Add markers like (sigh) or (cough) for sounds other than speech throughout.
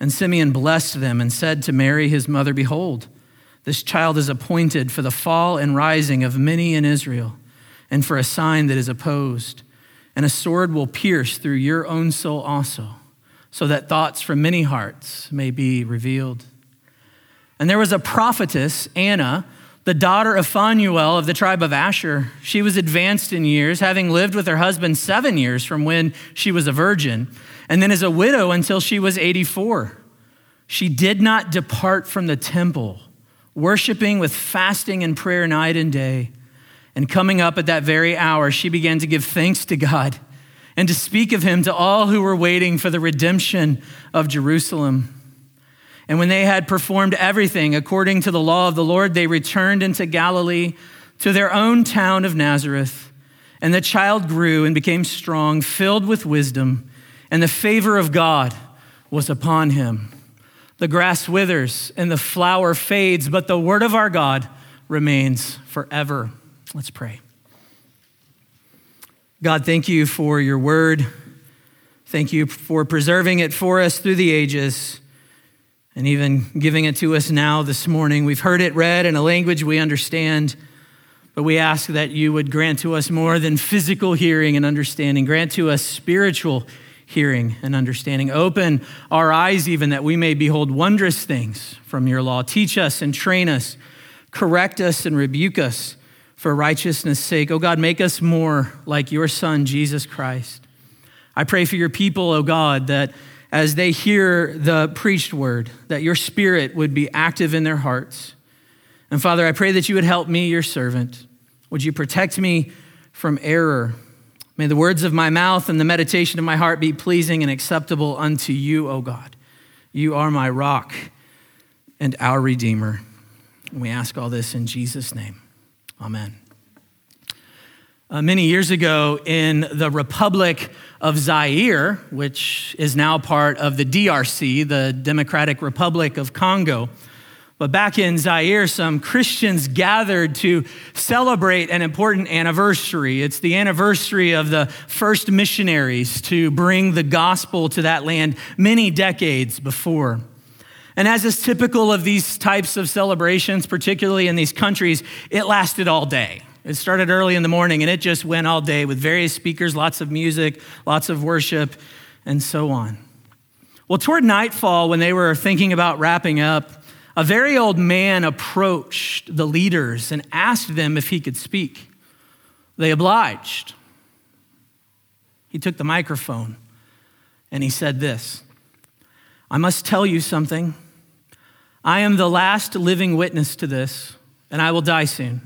And Simeon blessed them and said to Mary, his mother, Behold, this child is appointed for the fall and rising of many in Israel, and for a sign that is opposed. And a sword will pierce through your own soul also, so that thoughts from many hearts may be revealed. And there was a prophetess, Anna, the daughter of Phanuel of the tribe of Asher. She was advanced in years, having lived with her husband seven years from when she was a virgin and then as a widow until she was 84. She did not depart from the temple, worshiping with fasting and prayer night and day. And coming up at that very hour, she began to give thanks to God and to speak of him to all who were waiting for the redemption of Jerusalem. And when they had performed everything according to the law of the Lord, they returned into Galilee to their own town of Nazareth. And the child grew and became strong, filled with wisdom and the favor of God was upon him. The grass withers and the flower fades, but the word of our God remains forever. Let's pray. God, thank you for your word. Thank you for preserving it for us through the ages and even giving it to us now this morning. We've heard it read in a language we understand, but we ask that you would grant to us more than physical hearing and understanding. Grant to us spiritual hearing and understanding. Open our eyes, even that we may behold wondrous things from your law. Teach us and train us, correct us and rebuke us for righteousness' sake. Oh God, make us more like your Son, Jesus Christ. I pray for your people, oh God, that as they hear the preached word, that your spirit would be active in their hearts. And Father, I pray that you would help me, your servant. Would you protect me from error? May the words of my mouth and the meditation of my heart be pleasing and acceptable unto you, O God. You are my rock and our Redeemer. And we ask all this in Jesus' name. Amen. Uh, many years ago, in the Republic of Zaire, which is now part of the DRC, the Democratic Republic of Congo, but back in Zaire, some Christians gathered to celebrate an important anniversary. It's the anniversary of the first missionaries to bring the gospel to that land many decades before. And as is typical of these types of celebrations, particularly in these countries, it lasted all day. It started early in the morning and it just went all day with various speakers, lots of music, lots of worship, and so on. Well, toward nightfall, when they were thinking about wrapping up, a very old man approached the leaders and asked them if he could speak. They obliged. He took the microphone and he said this I must tell you something. I am the last living witness to this, and I will die soon.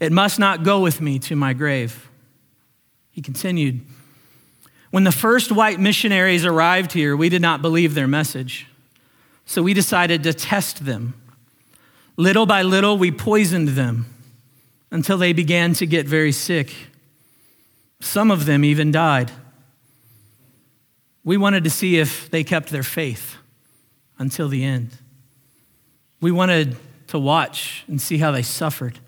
It must not go with me to my grave. He continued When the first white missionaries arrived here, we did not believe their message. So we decided to test them. Little by little, we poisoned them until they began to get very sick. Some of them even died. We wanted to see if they kept their faith until the end. We wanted to watch and see how they suffered.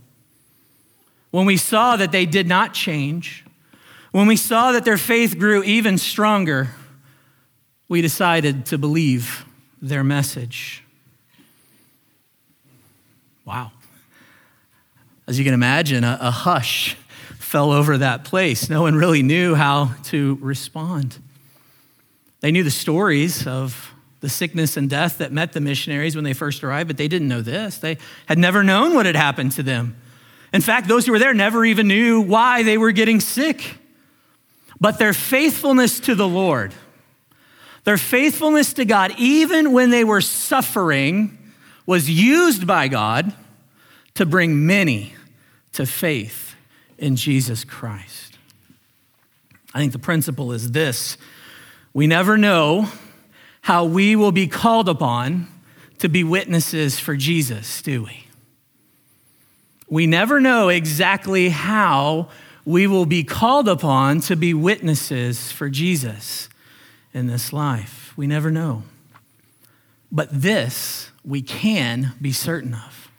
When we saw that they did not change, When we saw that their faith grew even stronger, we decided to believe their message. Wow. As you can imagine, a, a, hush fell over that place. No one really knew how to respond. They knew the stories of the sickness and death that met the missionaries when they first arrived, but they didn't know this. They had never known what had happened to them. In fact, those who were there never even knew why they were getting sick. But their faithfulness to the Lord, their faithfulness to God, even when they were suffering, was used by God to bring many to faith in Jesus Christ. I think the principle is this we never know how we will be called upon to be witnesses for Jesus, do we? We never know exactly how we will be called upon to be witnesses for Jesus in this life. We never know. But this we can be certain of.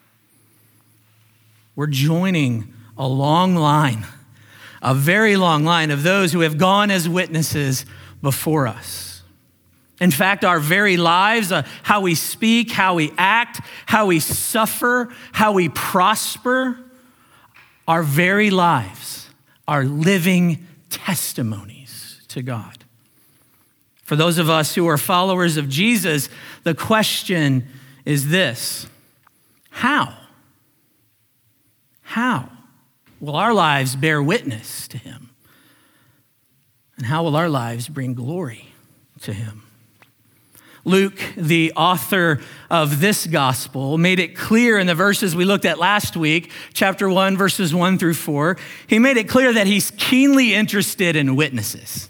We're joining a long line, a very long line of those who have gone as witnesses before us. In fact, our very lives, uh, how we speak, how we act, how we suffer, how we prosper, our very lives are living testimonies to God. For those of us who are followers of Jesus, the question is this How? How will our lives bear witness to Him? And how will our lives bring glory to Him? Luke, the author of this gospel, made it clear in the verses we looked at last week, chapter 1, verses 1 through 4. He made it clear that he's keenly interested in witnesses.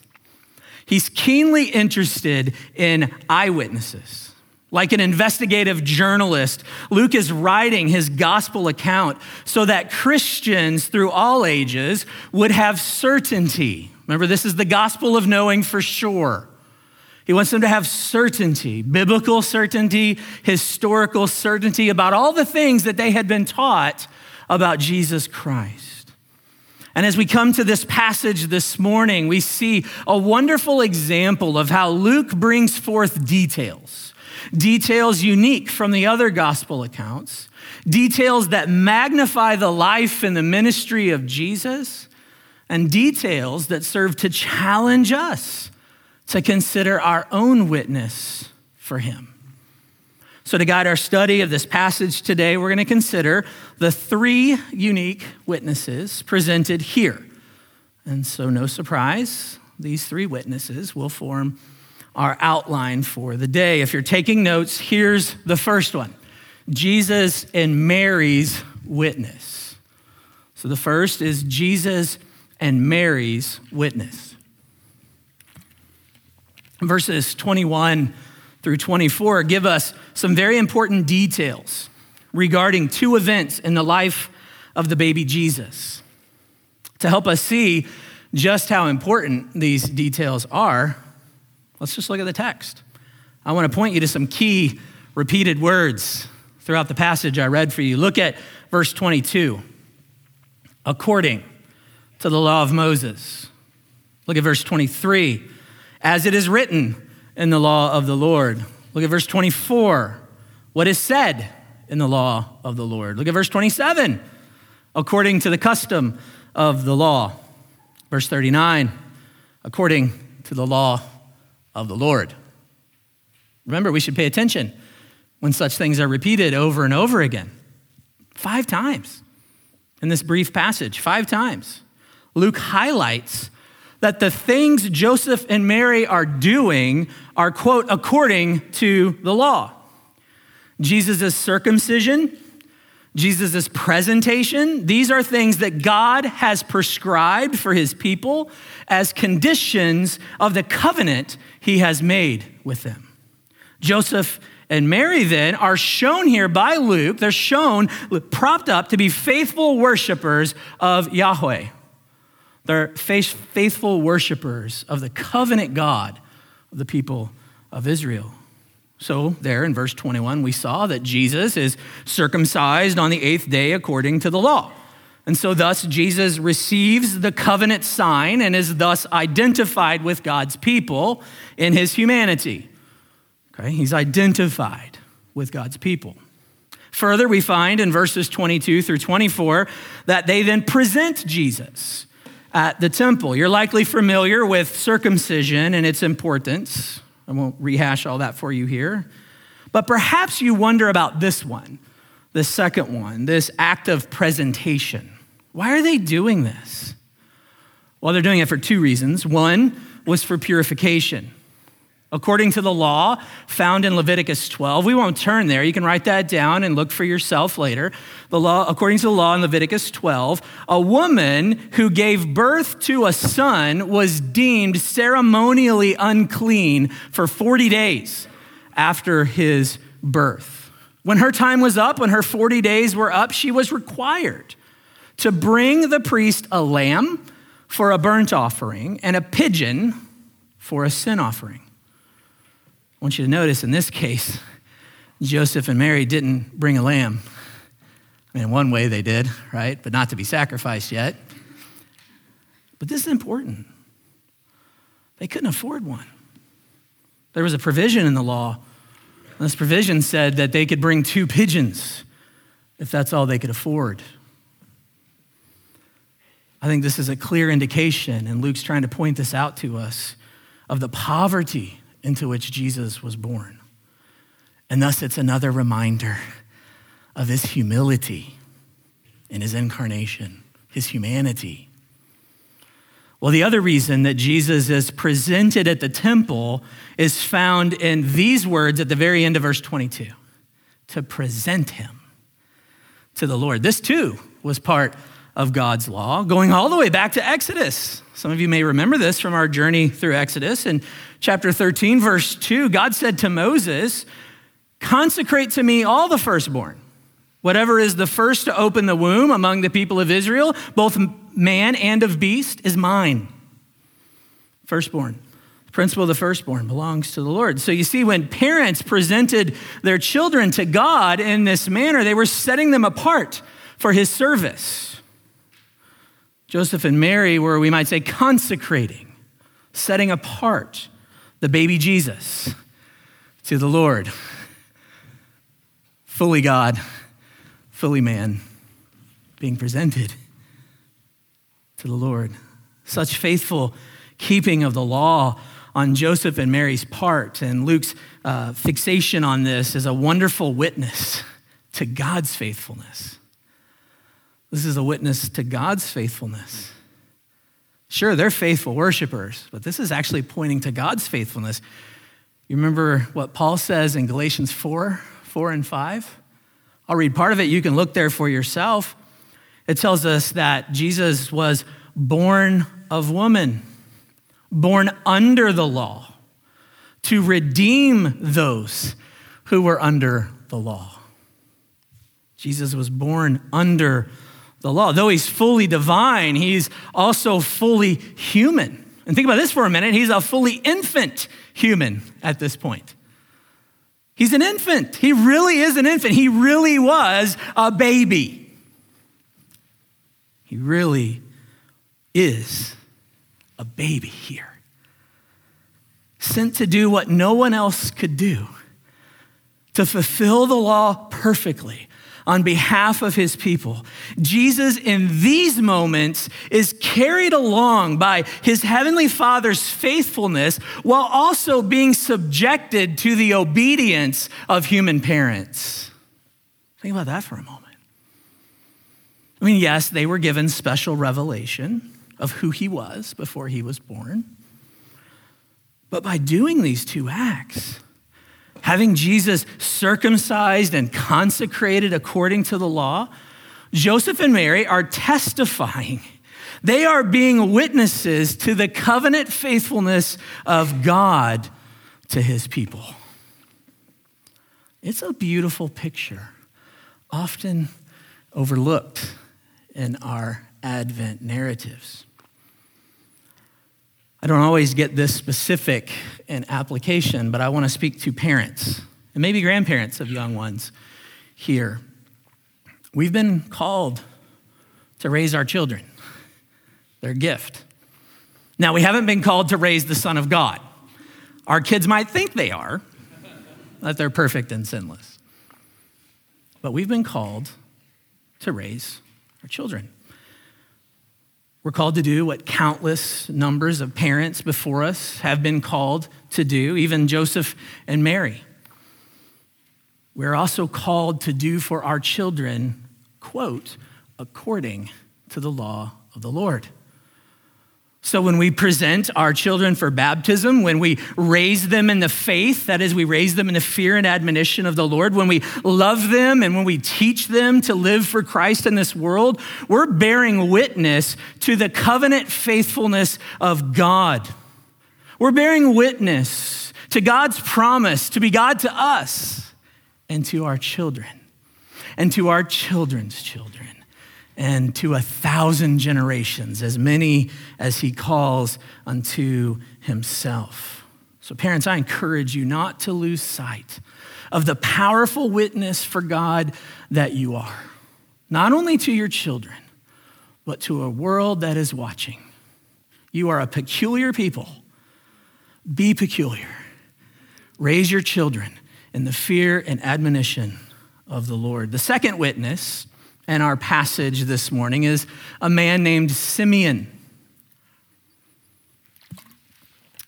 He's keenly interested in eyewitnesses. Like an investigative journalist, Luke is writing his gospel account so that Christians through all ages would have certainty. Remember, this is the gospel of knowing for sure. He wants them to have certainty, biblical certainty, historical certainty about all the things that they had been taught about Jesus Christ. And as we come to this passage this morning, we see a wonderful example of how Luke brings forth details, details unique from the other gospel accounts, details that magnify the life and the ministry of Jesus, and details that serve to challenge us to consider our own witness for him. So, to guide our study of this passage today, we're going to consider the three unique witnesses presented here. And so, no surprise, these three witnesses will form our outline for the day. If you're taking notes, here's the first one Jesus and Mary's witness. So, the first is Jesus and Mary's witness verses 21 through 24 give us some very important details regarding two events in the life of the baby Jesus. To help us see just how important these details are, let's just look at the text. I want to point you to some key repeated words throughout the passage I read for you. Look at verse 22. According to the law of Moses. Look at verse 23 as it is written in the law of the Lord. Look at verse 24. What is said in the law of the Lord? Look at verse 27. According to the custom of the law. Verse 39. According to the law of the Lord. Remember, we should pay attention when such things are repeated over and over again. Five times in this brief passage, five times. Luke highlights that the things Joseph and Mary are doing are, quote, according to the law. Jesus' circumcision, Jesus' presentation, these are things that God has prescribed for his people as conditions of the covenant he has made with them. Joseph and Mary then are shown here by Luke, they're shown propped up to be faithful worshipers of Yahweh. They're faithful worshipers of the covenant God of the people of Israel. So, there in verse 21, we saw that Jesus is circumcised on the eighth day according to the law. And so, thus, Jesus receives the covenant sign and is thus identified with God's people in his humanity. Okay, he's identified with God's people. Further, we find in verses 22 through 24 that they then present Jesus at the temple. You're likely familiar with circumcision and its importance. I won't rehash all that for you here. But perhaps you wonder about this one, the second one, this act of presentation. Why are they doing this? Well, they're doing it for two reasons. One was for purification. According to the law found in Leviticus 12, we won't turn there. You can write that down and look for yourself later. The law, according to the law in Leviticus 12, a woman who gave birth to a son was deemed ceremonially unclean for 40 days after his birth. When her time was up, when her 40 days were up, she was required to bring the priest a lamb for a burnt offering and a pigeon for a sin offering. I want you to notice in this case, Joseph and Mary didn't bring a lamb. I mean, in one way they did, right? But not to be sacrificed yet. But this is important. They couldn't afford one. There was a provision in the law. This provision said that they could bring two pigeons if that's all they could afford. I think this is a clear indication, and Luke's trying to point this out to us, of the poverty into which Jesus was born. And thus, it's another reminder of his humility in his incarnation, his humanity. Well, the other reason that Jesus is presented at the temple is found in these words at the very end of verse 22 to present him to the Lord. This too was part of God's law, going all the way back to Exodus. Some of you may remember this from our journey through Exodus. In chapter 13, verse 2, God said to Moses, Consecrate to me all the firstborn. Whatever is the first to open the womb among the people of Israel, both man and of beast, is mine. Firstborn. The principle of the firstborn belongs to the Lord. So you see, when parents presented their children to God in this manner, they were setting them apart for his service. Joseph and Mary were, we might say, consecrating, setting apart the baby Jesus to the Lord. Fully God, fully man, being presented to the Lord. Such faithful keeping of the law on Joseph and Mary's part, and Luke's uh, fixation on this is a wonderful witness to God's faithfulness. This is a witness to God's faithfulness. Sure, they're faithful worshipers, but this is actually pointing to God's faithfulness. You remember what Paul says in Galatians 4 4 and 5? I'll read part of it. You can look there for yourself. It tells us that Jesus was born of woman, born under the law, to redeem those who were under the law. Jesus was born under the law. Though he's fully divine, he's also fully human. And think about this for a minute. He's a fully infant human at this point. He's an infant. He really is an infant. He really was a baby. He really is a baby here. Sent to do what no one else could do, to fulfill the law perfectly, on behalf of his people. Jesus, in these moments, is carried along by his heavenly Father's faithfulness while also being subjected to the obedience of human parents. Think about that for a moment. I mean, yes, they were given special revelation of who he was before he was born. But by doing these two acts, having Jesus circumcised and consecrated according to the law, Joseph and Mary are testifying. They are being witnesses to the covenant faithfulness of God to his people. It's a beautiful picture, often overlooked in our Advent narratives. I don't always get this specific in application, but I want to speak to parents and maybe grandparents of young ones here. We've been called to raise our children, their gift. Now, we haven't been called to raise the Son of God. Our kids might think they are, that they're perfect and sinless. But we've been called to raise our children. We're called to do what countless numbers of parents before us have been called to do, even Joseph and Mary. We're also called to do for our children, quote, according to the law of the Lord. So, when we present our children for baptism, when we raise them in the faith, that is, we raise them in the fear and admonition of the Lord, when we love them and when we teach them to live for Christ in this world, we're bearing witness to the covenant faithfulness of God. We're bearing witness to God's promise to be God to us and to our children and to our children's children and to a thousand generations, as many as he calls unto himself. So, parents, I encourage you not to lose sight of the powerful witness for God that you are, not only to your children, but to a world that is watching. You are a peculiar people. Be peculiar. Raise your children in the fear and admonition of the Lord. The second witness and our passage this morning is a man named Simeon.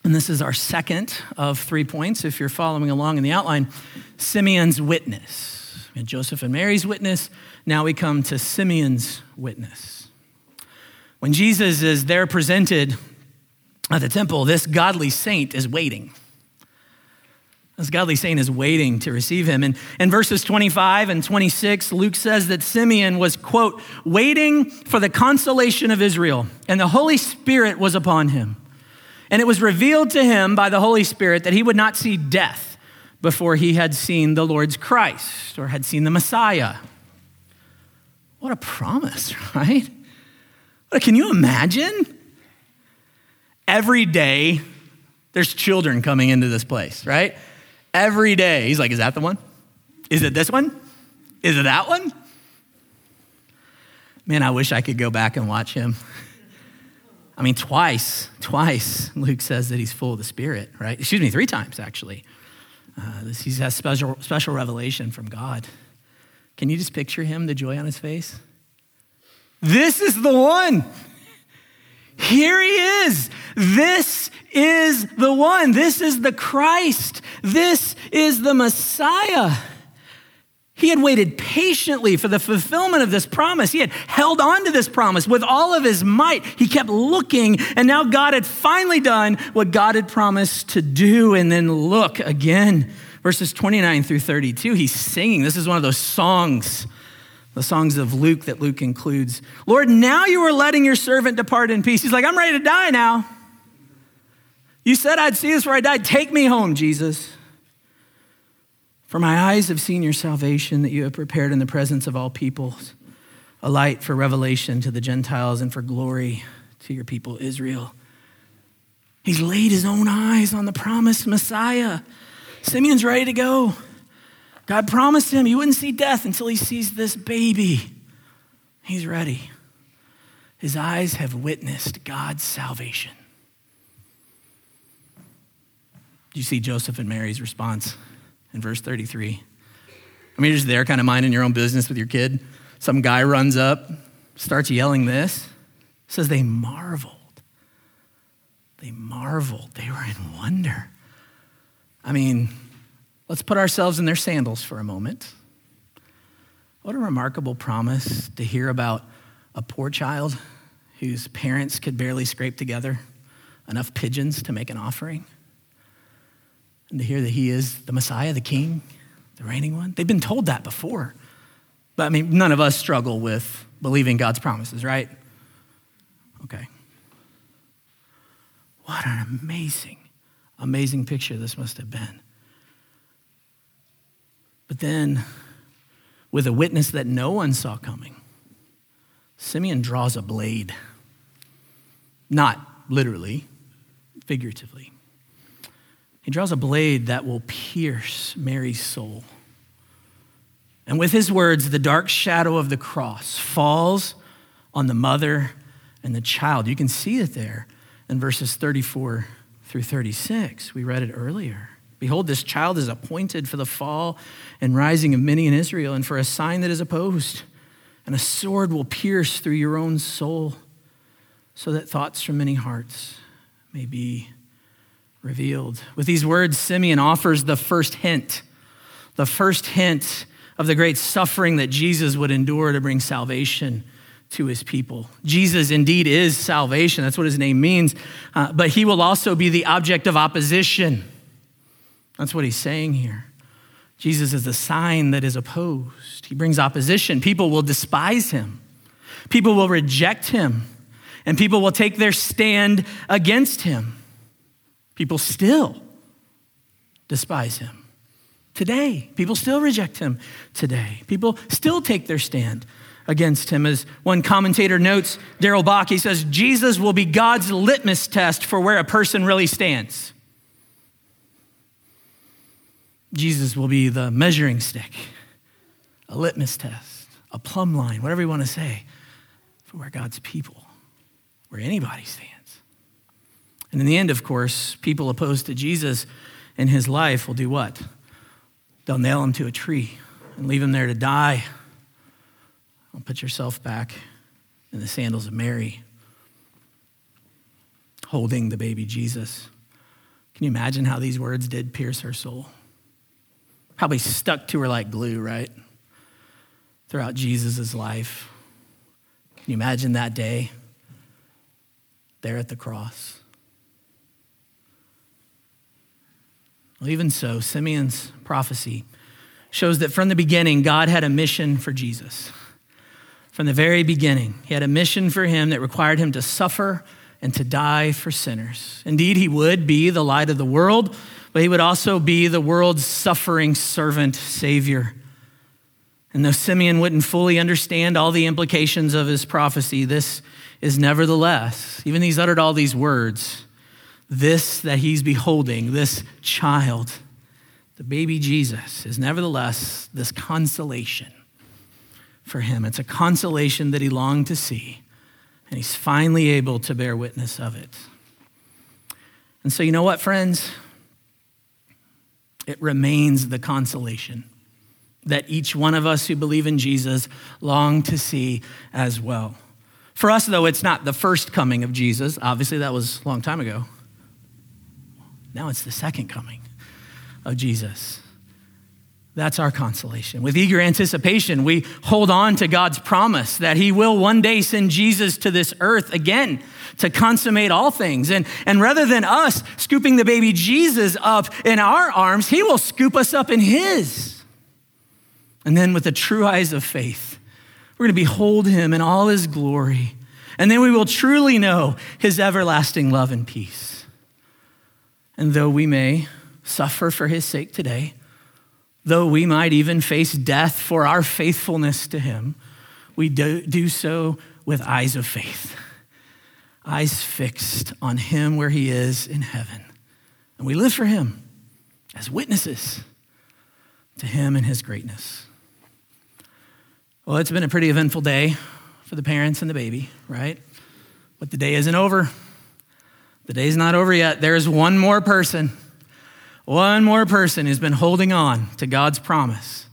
And this is our second of three points, if you're following along in the outline Simeon's witness. And Joseph and Mary's witness. Now we come to Simeon's witness. When Jesus is there presented at the temple, this godly saint is waiting. This godly saint is waiting to receive him. And in verses 25 and 26, Luke says that Simeon was, quote, waiting for the consolation of Israel, and the Holy Spirit was upon him. And it was revealed to him by the Holy Spirit that he would not see death before he had seen the Lord's Christ or had seen the Messiah. What a promise, (laughs) right? Can you imagine? Every day, there's children coming into this place, right? Every day. He's like, Is that the one? Is it this one? Is it that one? Man, I wish I could go back and watch him. I mean, twice, twice, Luke says that he's full of the Spirit, right? Excuse me, three times actually. Uh, he has special, special revelation from God. Can you just picture him, the joy on his face? This is the one. Here he is. This is the one. This is the Christ. This is the Messiah. He had waited patiently for the fulfillment of this promise. He had held on to this promise with all of his might. He kept looking, and now God had finally done what God had promised to do. And then look again, verses 29 through 32. He's singing. This is one of those songs the songs of Luke that Luke includes. Lord, now you are letting your servant depart in peace. He's like, I'm ready to die now. You said I'd see this where I died. Take me home, Jesus. For my eyes have seen your salvation that you have prepared in the presence of all peoples, a light for revelation to the Gentiles and for glory to your people Israel. He's laid his own eyes on the promised Messiah. Simeon's ready to go. God promised him he wouldn't see death until he sees this baby. He's ready. His eyes have witnessed God's salvation. You see Joseph and Mary's response in verse 33? I mean, you're just there kind of minding your own business with your kid. Some guy runs up, starts yelling this, says they marveled. They marveled. They were in wonder. I mean, Let's put ourselves in their sandals for a moment. What a remarkable promise to hear about a poor child whose parents could barely scrape together enough pigeons to make an offering. And to hear that he is the Messiah, the King, the reigning one. They've been told that before. But I mean, none of us struggle with believing God's promises, right? Okay. What an amazing, amazing picture this must have been. But then, with a witness that no one saw coming, Simeon draws a blade. Not literally, figuratively. He draws a blade that will pierce Mary's soul. And with his words, the dark shadow of the cross falls on the mother and the child. You can see it there in verses 34 through 36. We read it earlier. Behold, this child is appointed for the fall and rising of many in Israel, and for a sign that is opposed. And a sword will pierce through your own soul, so that thoughts from many hearts may be revealed. With these words, Simeon offers the first hint, the first hint of the great suffering that Jesus would endure to bring salvation to his people. Jesus indeed is salvation. That's what his name means. Uh, but he will also be the object of opposition. That's what he's saying here. Jesus is the sign that is opposed. He brings opposition. People will despise him, people will reject him, and people will take their stand against him. People still despise him. Today, people still reject him today. People still take their stand against him. As one commentator notes, Darrell Bock, he says, Jesus will be God's litmus test for where a person really stands. Jesus will be the measuring stick, a litmus test, a plumb line, whatever you want to say, for where God's people, where anybody stands. And in the end, of course, people opposed to Jesus and his life will do what? They'll nail him to a tree and leave him there to die don't put yourself back in the sandals of Mary, holding the baby Jesus. Can you imagine how these words did pierce her soul? Probably stuck to her like glue, right? Throughout Jesus' life. Can you imagine that day there at the cross? Well, even so, Simeon's prophecy shows that from the beginning, God had a mission for Jesus from the very beginning. He had a mission for him that required him to suffer and to die for sinners. Indeed, he would be the light of the world, but he would also be the world's suffering servant savior. And though Simeon wouldn't fully understand all the implications of his prophecy, this is nevertheless, even he's uttered all these words, this that he's beholding, this child, the baby Jesus, is nevertheless this consolation for him. It's a consolation that he longed to see, and he's finally able to bear witness of it. And so, you know what, friends? It remains the consolation that each one of us who believe in Jesus long to see as well. For us, though, it's not the first coming of Jesus. Obviously, that was a long time ago. Now it's the second coming of Jesus. That's our consolation. With eager anticipation, we hold on to God's promise that He will one day send Jesus to this earth again to consummate all things. And, and rather than us scooping the baby Jesus up in our arms, He will scoop us up in His. And then, with the true eyes of faith, we're going to behold Him in all His glory. And then we will truly know His everlasting love and peace. And though we may suffer for His sake today, Though we might even face death for our faithfulness to Him, we do, do so with eyes of faith, eyes fixed on Him where He is in heaven. And we live for Him as witnesses to Him and His greatness. Well, it's been a pretty eventful day for the parents and the baby, right? But the day isn't over. The day's not over yet. There's one more person one more person who's been holding on to God's promise.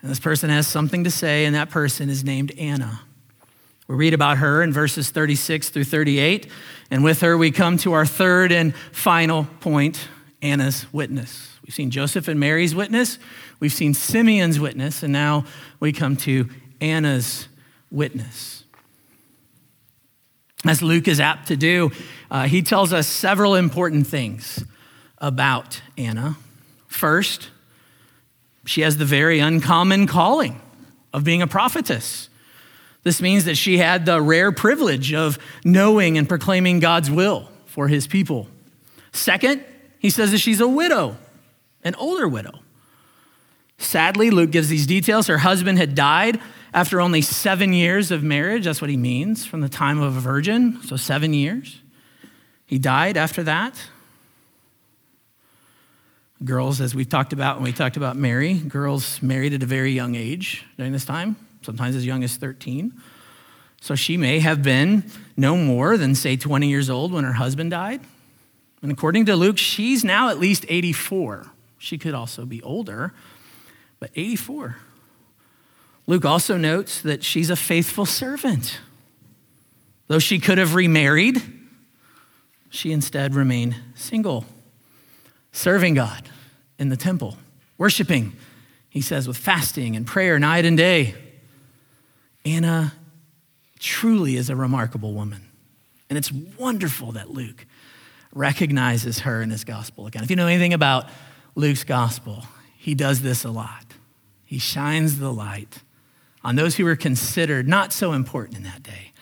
And this person has something to say, and that person is named Anna. We read about her in verses 36 through 38. And with her, we come to our third and final point Anna's witness. We've seen Joseph and Mary's witness, we've seen Simeon's witness, and now we come to Anna's witness. As Luke is apt to do, uh, he tells us several important things about Anna. First, she has the very uncommon calling of being a prophetess. This means that she had the rare privilege of knowing and proclaiming God's will for his people. Second, he says that she's a widow, an older widow. Sadly, Luke gives these details. Her husband had died after only seven years of marriage. That's what he means from the time of a virgin, so seven years. He died after that. Girls, as we've talked about when we talked about Mary, girls married at a very young age during this time, sometimes as young as 13. So she may have been no more than, say, 20 years old when her husband died. And according to Luke, she's now at least 84. She could also be older, but 84. Luke also notes that she's a faithful servant. Though she could have remarried, she instead remained single, serving God in the temple, worshiping, he says, with fasting and prayer night and day. Anna truly is a remarkable woman. And it's wonderful that Luke recognizes her in his gospel again. If you know anything about Luke's gospel, he does this a lot. He shines the light on those who were considered not so important in that day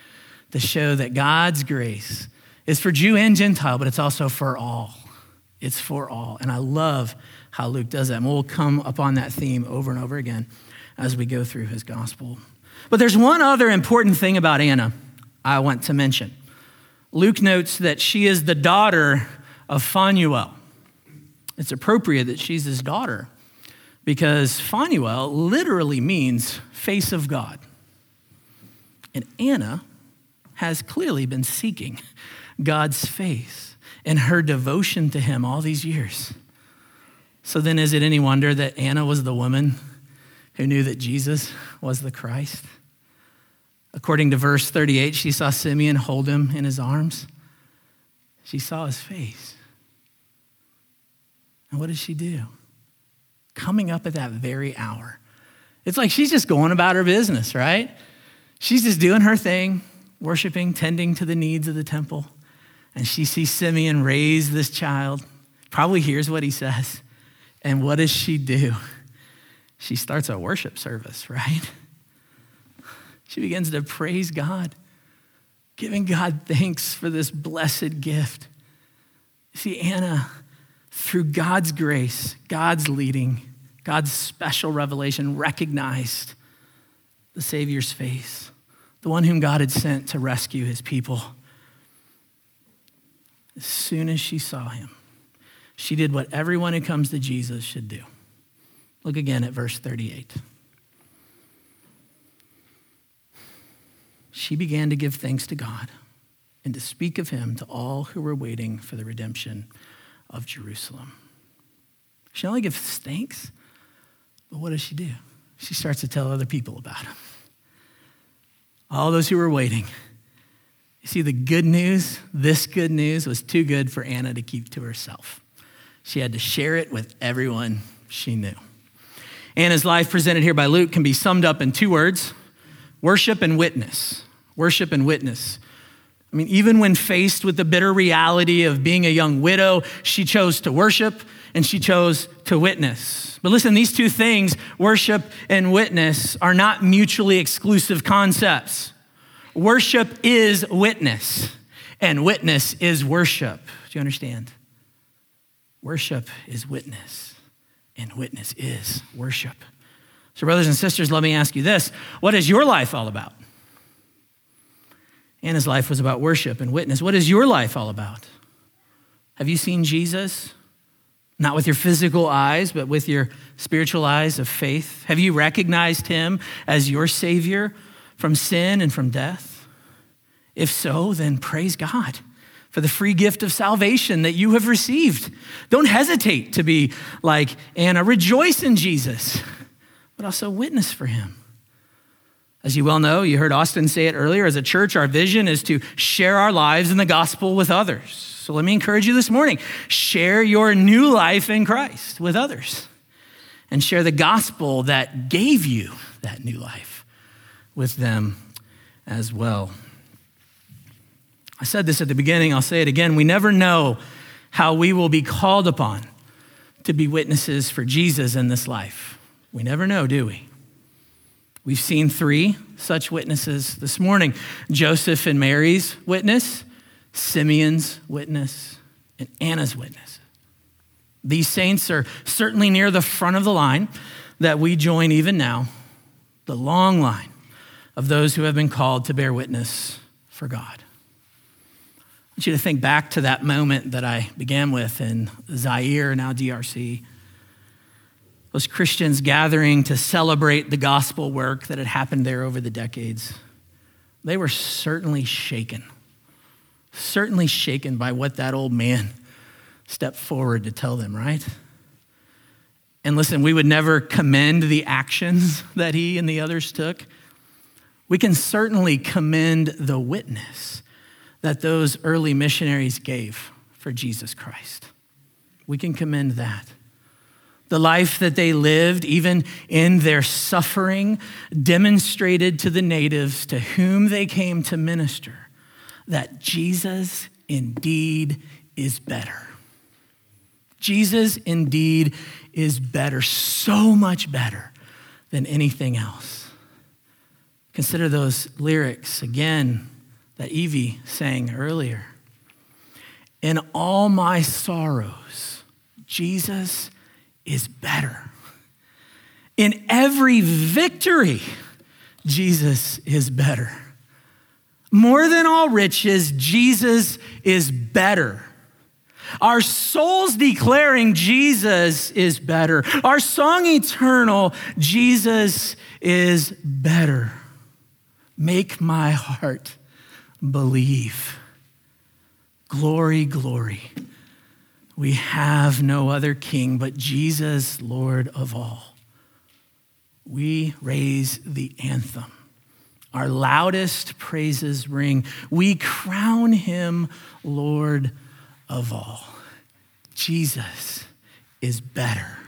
to show that God's grace is for Jew and Gentile, but it's also for all. It's for all. And I love how Luke does that. And we'll come upon that theme over and over again as we go through his gospel. But there's one other important thing about Anna I want to mention. Luke notes that she is the daughter of Phanuel. It's appropriate that she's his daughter because Phanuel literally means face of God. And Anna has clearly been seeking God's face and her devotion to him all these years. So then, is it any wonder that Anna was the woman who knew that Jesus was the Christ? According to verse 38, she saw Simeon hold him in his arms. She saw his face. And what did she do? Coming up at that very hour. It's like she's just going about her business, right? She's just doing her thing, worshiping, tending to the needs of the temple. And she sees Simeon raise this child, probably hears what he says. And what does she do? She starts a worship service, right? She begins to praise God, giving God thanks for this blessed gift. See, Anna, through God's grace, God's leading, God's special revelation, recognized the Savior's face, the one whom God had sent to rescue his people. As soon as she saw him, she did what everyone who comes to Jesus should do. Look again at verse 38. she began to give thanks to God and to speak of him to all who were waiting for the redemption of Jerusalem. She only gives thanks, but what does she do? She starts to tell other people about him. All those who were waiting. You see, the good news, this good news, was too good for Anna to keep to herself. She had to share it with everyone she knew. Anna's life, presented here by Luke, can be summed up in two words Worship and witness. Worship and witness. I mean, even when faced with the bitter reality of being a young widow, she chose to worship and she chose to witness. But listen, these two things, worship and witness, are not mutually exclusive concepts. Worship is witness, and witness is worship. Do you understand? Worship is witness, and witness is worship. So, brothers and sisters, let me ask you this What is your life all about? Anna's life was about worship and witness. What is your life all about? Have you seen Jesus? Not with your physical eyes, but with your spiritual eyes of faith? Have you recognized him as your Savior from sin and from death? If so, then praise God for the free gift of salvation that you have received. Don't hesitate to be like Anna. Rejoice in Jesus but also witness for him. As you well know, you heard Austin say it earlier, as a church, our vision is to share our lives in the gospel with others. So let me encourage you this morning share your new life in Christ with others and share the gospel that gave you that new life with them as well. I said this at the beginning, I'll say it again. We never know how we will be called upon to be witnesses for Jesus in this life. We never know, do we? We've seen three such witnesses this morning Joseph and Mary's witness, Simeon's witness, and Anna's witness. These saints are certainly near the front of the line that we join even now, the long line of those who have been called to bear witness for God. I want you to think back to that moment that I began with in Zaire, now DRC those Christians gathering to celebrate the gospel work that had happened there over the decades. they were certainly shaken, certainly shaken by what that old man stepped forward to tell them, right? And listen, we would never commend the actions (laughs) that he and the others took. We can certainly commend the witness that those early missionaries gave for Jesus Christ. We can commend that. The life that they lived, even in their suffering, demonstrated to the natives to whom they came to minister that Jesus indeed is better. Jesus indeed is better, so much better than anything else. Consider those lyrics again that Evie sang earlier. In all my sorrows, Jesus is better. In every victory, Jesus is better. More than all riches, Jesus is better. Our souls declaring Jesus is better. Our song eternal, Jesus is better. Make my heart believe. Glory, glory. We have no other king but Jesus, Lord of all. We raise the anthem. Our loudest praises ring. We crown him Lord of all. Jesus is better.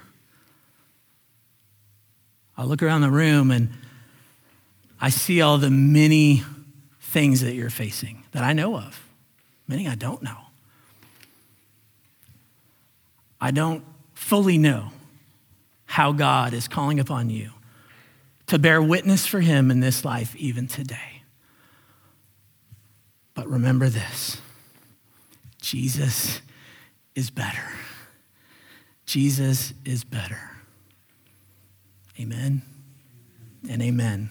I look around the room and I see all the many things that you're facing that I know of, many I don't know. I don't fully know how God is calling upon you to bear witness for Him in this life, even today. But remember this Jesus is better. Jesus is better. Amen and amen.